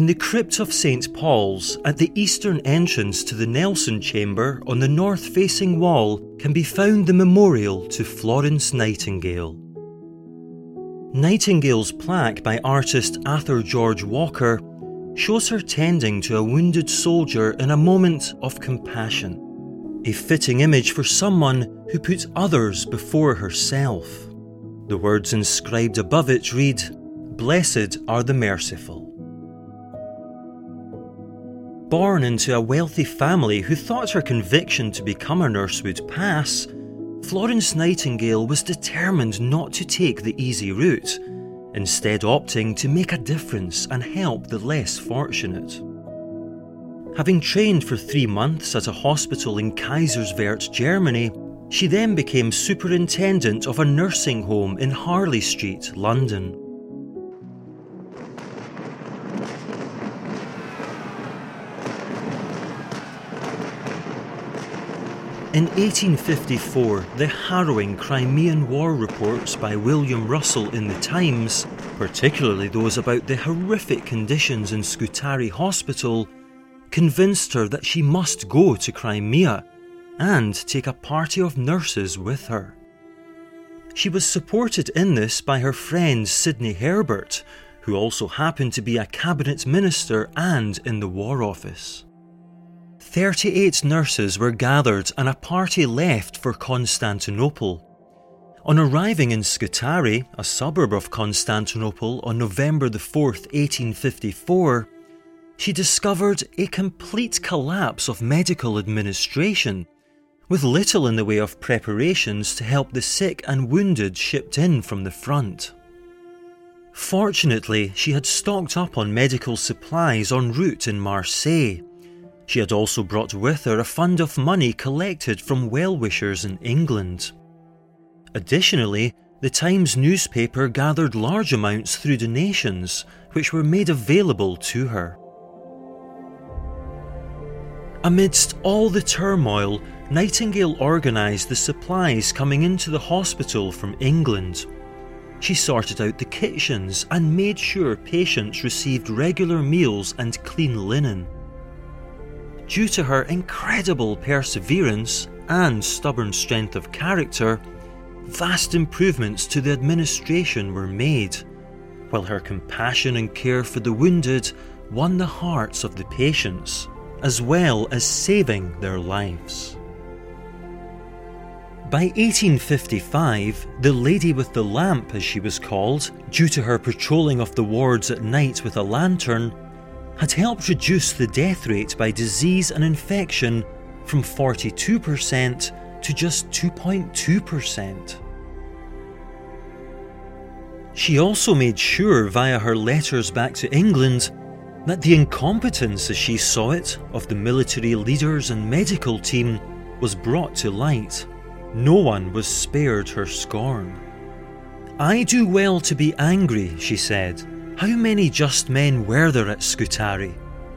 In the crypt of St Paul's, at the eastern entrance to the Nelson Chamber on the north facing wall, can be found the memorial to Florence Nightingale. Nightingale's plaque by artist Arthur George Walker shows her tending to a wounded soldier in a moment of compassion, a fitting image for someone who puts others before herself. The words inscribed above it read, Blessed are the merciful. Born into a wealthy family who thought her conviction to become a nurse would pass, Florence Nightingale was determined not to take the easy route, instead, opting to make a difference and help the less fortunate. Having trained for three months at a hospital in Kaiserswerth, Germany, she then became superintendent of a nursing home in Harley Street, London. In 1854, the harrowing Crimean War reports by William Russell in the Times, particularly those about the horrific conditions in Scutari Hospital, convinced her that she must go to Crimea and take a party of nurses with her. She was supported in this by her friend Sidney Herbert, who also happened to be a cabinet minister and in the War Office. 38 nurses were gathered and a party left for Constantinople. On arriving in Scutari, a suburb of Constantinople, on November the 4th, 1854, she discovered a complete collapse of medical administration, with little in the way of preparations to help the sick and wounded shipped in from the front. Fortunately, she had stocked up on medical supplies en route in Marseille she had also brought with her a fund of money collected from well wishers in England. Additionally, the Times newspaper gathered large amounts through donations, which were made available to her. Amidst all the turmoil, Nightingale organised the supplies coming into the hospital from England. She sorted out the kitchens and made sure patients received regular meals and clean linen due to her incredible perseverance and stubborn strength of character, vast improvements to the administration were made, while her compassion and care for the wounded won the hearts of the patients, as well as saving their lives. By 1855, the Lady with the Lamp, as she was called, due to her patrolling of the wards at night with a lantern, had helped reduce the death rate by disease and infection from 42% to just 2.2%. She also made sure via her letters back to England that the incompetence, as she saw it, of the military leaders and medical team was brought to light. No one was spared her scorn. I do well to be angry, she said, how many just men were there at Scutari?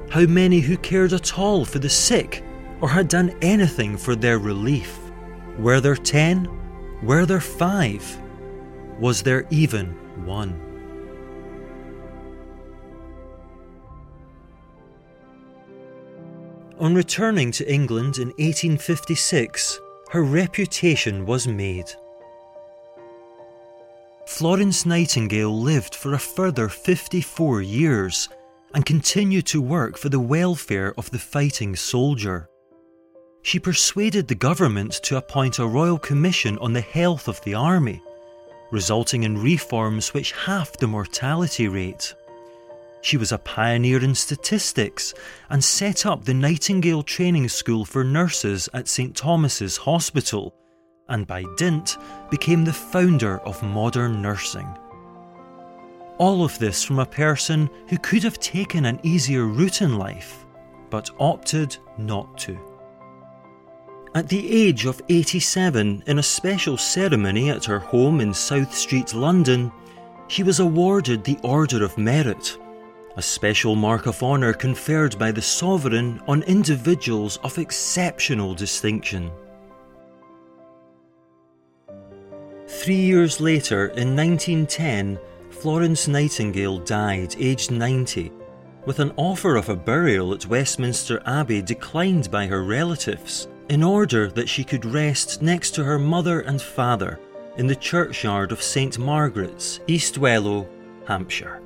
How many who cared at all for the sick or had done anything for their relief? Were there ten? Were there five? Was there even one? On returning to England in 1856, her reputation was made. Florence Nightingale lived for a further 54 years and continued to work for the welfare of the fighting soldier. She persuaded the government to appoint a royal commission on the health of the army, resulting in reforms which halved the mortality rate. She was a pioneer in statistics and set up the Nightingale Training School for Nurses at St Thomas's Hospital, and by dint became the founder of modern nursing. All of this from a person who could have taken an easier route in life, but opted not to. At the age of 87, in a special ceremony at her home in South Street, London, she was awarded the Order of Merit, a special mark of honour conferred by the Sovereign on individuals of exceptional distinction. Three years later, in 1910, Florence Nightingale died aged 90, with an offer of a burial at Westminster Abbey declined by her relatives in order that she could rest next to her mother and father in the churchyard of St Margaret's, East Wellow, Hampshire.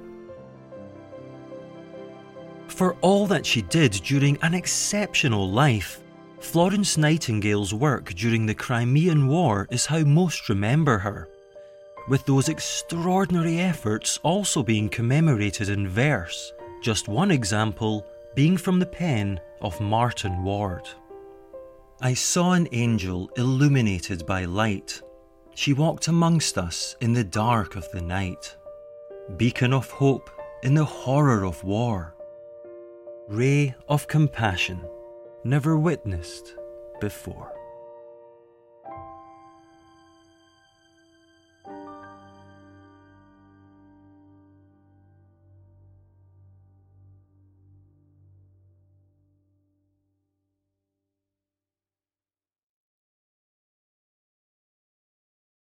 For all that she did during an exceptional life, Florence Nightingale's work during the Crimean War is how most remember her, with those extraordinary efforts also being commemorated in verse, just one example being from the pen of Martin Ward. I saw an angel illuminated by light. She walked amongst us in the dark of the night, beacon of hope in the horror of war, ray of compassion never witnessed before.